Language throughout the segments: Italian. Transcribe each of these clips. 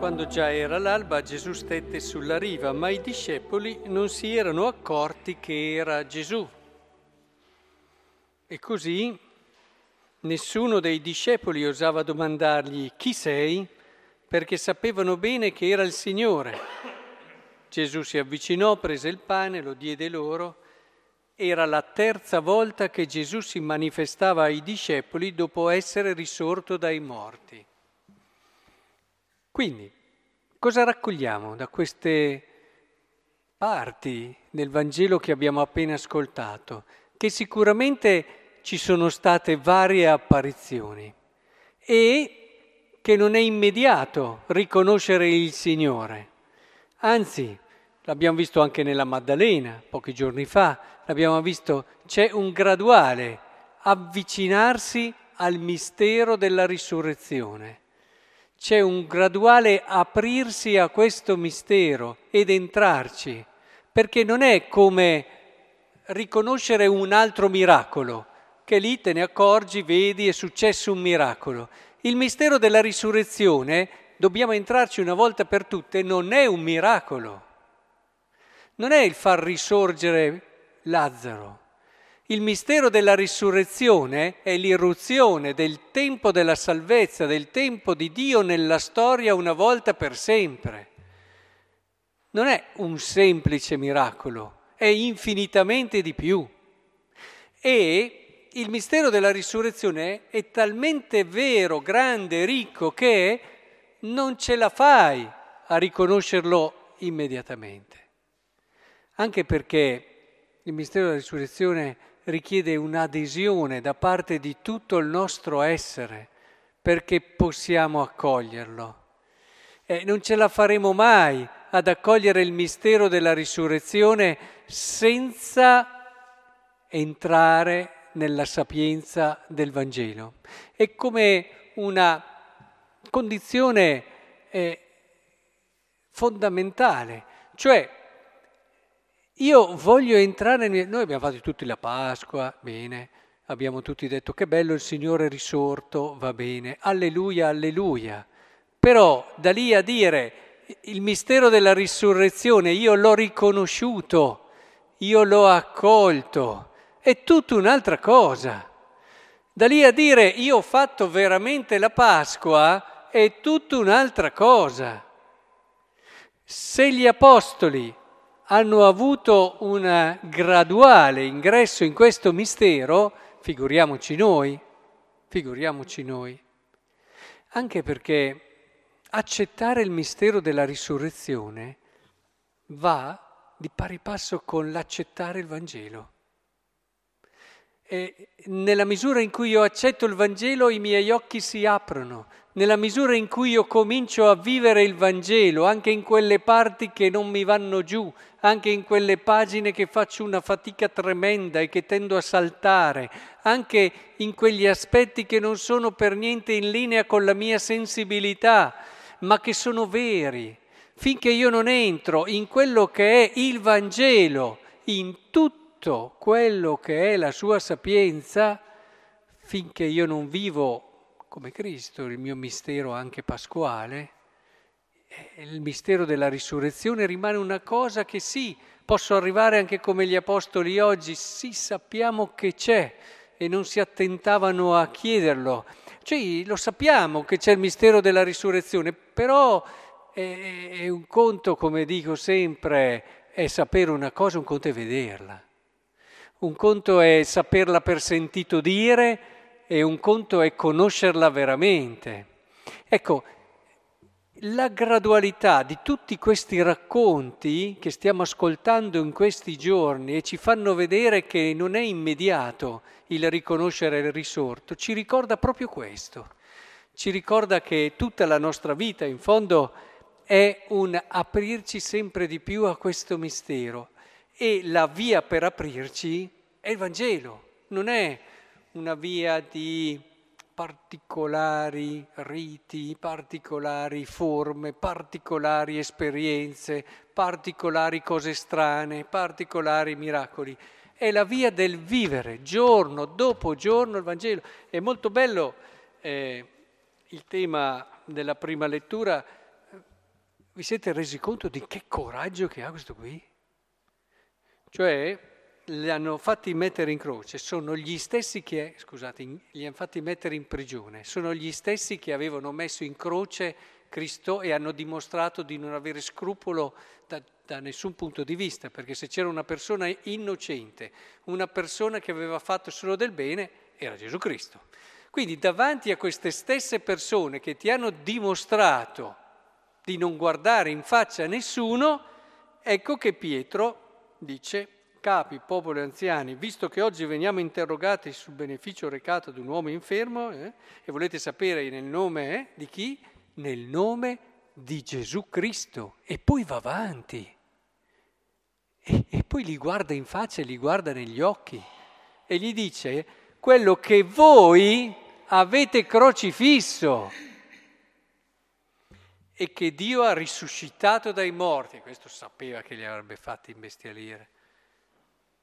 Quando già era l'alba Gesù stette sulla riva, ma i discepoli non si erano accorti che era Gesù. E così nessuno dei discepoli osava domandargli chi sei, perché sapevano bene che era il Signore. Gesù si avvicinò, prese il pane, lo diede loro. Era la terza volta che Gesù si manifestava ai discepoli dopo essere risorto dai morti. Quindi, cosa raccogliamo da queste parti del Vangelo che abbiamo appena ascoltato? Che sicuramente ci sono state varie apparizioni e che non è immediato riconoscere il Signore. Anzi, l'abbiamo visto anche nella Maddalena pochi giorni fa, l'abbiamo visto, c'è un graduale avvicinarsi al mistero della risurrezione c'è un graduale aprirsi a questo mistero ed entrarci, perché non è come riconoscere un altro miracolo, che lì te ne accorgi, vedi, è successo un miracolo. Il mistero della risurrezione, dobbiamo entrarci una volta per tutte, non è un miracolo. Non è il far risorgere Lazzaro. Il mistero della risurrezione è l'irruzione del tempo della salvezza, del tempo di Dio nella storia una volta per sempre. Non è un semplice miracolo, è infinitamente di più. E il mistero della risurrezione è talmente vero, grande, ricco che non ce la fai a riconoscerlo immediatamente. Anche perché il mistero della risurrezione richiede un'adesione da parte di tutto il nostro essere perché possiamo accoglierlo. E non ce la faremo mai ad accogliere il mistero della risurrezione senza entrare nella sapienza del Vangelo. È come una condizione eh, fondamentale, cioè io voglio entrare, nel... noi abbiamo fatto tutti la Pasqua, bene, abbiamo tutti detto che bello il Signore risorto, va bene, alleluia, alleluia. Però da lì a dire il mistero della risurrezione, io l'ho riconosciuto, io l'ho accolto, è tutta un'altra cosa. Da lì a dire io ho fatto veramente la Pasqua, è tutta un'altra cosa. Se gli apostoli hanno avuto un graduale ingresso in questo mistero, figuriamoci noi, figuriamoci noi. Anche perché accettare il mistero della risurrezione va di pari passo con l'accettare il Vangelo. E nella misura in cui io accetto il Vangelo i miei occhi si aprono, nella misura in cui io comincio a vivere il Vangelo, anche in quelle parti che non mi vanno giù, anche in quelle pagine che faccio una fatica tremenda e che tendo a saltare, anche in quegli aspetti che non sono per niente in linea con la mia sensibilità, ma che sono veri, finché io non entro in quello che è il Vangelo, in tutto quello che è la sua sapienza, finché io non vivo come Cristo, il mio mistero anche pasquale, il mistero della risurrezione rimane una cosa che sì, posso arrivare anche come gli apostoli oggi, sì sappiamo che c'è e non si attentavano a chiederlo. Cioè lo sappiamo che c'è il mistero della risurrezione, però è, è un conto, come dico sempre, è sapere una cosa, un conto è vederla. Un conto è saperla per sentito dire e un conto è conoscerla veramente. Ecco, la gradualità di tutti questi racconti che stiamo ascoltando in questi giorni e ci fanno vedere che non è immediato il riconoscere il risorto, ci ricorda proprio questo. Ci ricorda che tutta la nostra vita, in fondo, è un aprirci sempre di più a questo mistero e la via per aprirci è il Vangelo, non è una via di particolari riti, particolari forme, particolari esperienze, particolari cose strane, particolari miracoli. È la via del vivere giorno dopo giorno il Vangelo. È molto bello eh, il tema della prima lettura Vi siete resi conto di che coraggio che ha questo qui? Cioè, li hanno fatti mettere in croce, sono gli stessi che, scusate, li hanno fatti mettere in prigione, sono gli stessi che avevano messo in croce Cristo e hanno dimostrato di non avere scrupolo da, da nessun punto di vista, perché se c'era una persona innocente, una persona che aveva fatto solo del bene, era Gesù Cristo. Quindi davanti a queste stesse persone che ti hanno dimostrato di non guardare in faccia a nessuno, ecco che Pietro dice capi, popoli, anziani, visto che oggi veniamo interrogati sul beneficio recato ad un uomo infermo, eh, e volete sapere nel nome eh, di chi? Nel nome di Gesù Cristo. E poi va avanti. E, e poi li guarda in faccia e li guarda negli occhi. E gli dice, quello che voi avete crocifisso e che Dio ha risuscitato dai morti. Questo sapeva che li avrebbe fatti imbestialire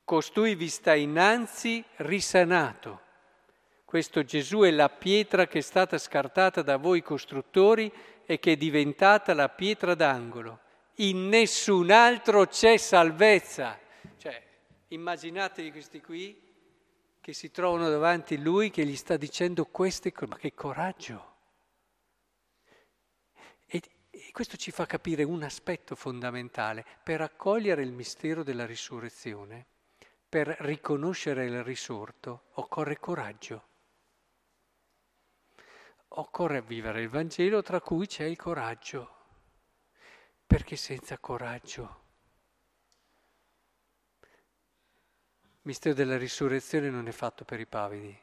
costui vi sta innanzi risanato. Questo Gesù è la pietra che è stata scartata da voi costruttori e che è diventata la pietra d'angolo. In nessun altro c'è salvezza. Cioè, immaginatevi questi qui che si trovano davanti a lui che gli sta dicendo queste cose, ma che coraggio! E, questo ci fa capire un aspetto fondamentale. Per accogliere il mistero della risurrezione per riconoscere il risorto occorre coraggio. Occorre vivere il Vangelo tra cui c'è il coraggio, perché senza coraggio? Il mistero della risurrezione non è fatto per i pavidi,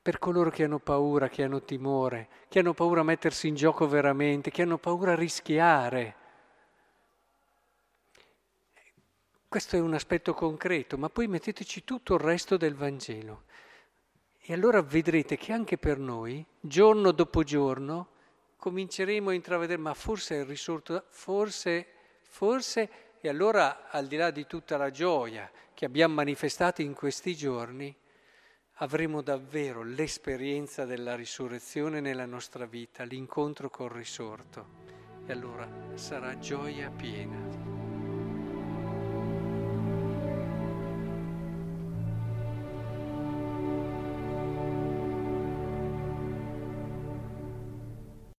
per coloro che hanno paura, che hanno timore, che hanno paura a mettersi in gioco veramente, che hanno paura a rischiare Questo è un aspetto concreto, ma poi metteteci tutto il resto del Vangelo. E allora vedrete che anche per noi, giorno dopo giorno, cominceremo a intravedere, ma forse è risorto, forse, forse, e allora al di là di tutta la gioia che abbiamo manifestato in questi giorni, avremo davvero l'esperienza della risurrezione nella nostra vita, l'incontro col risorto. E allora sarà gioia piena.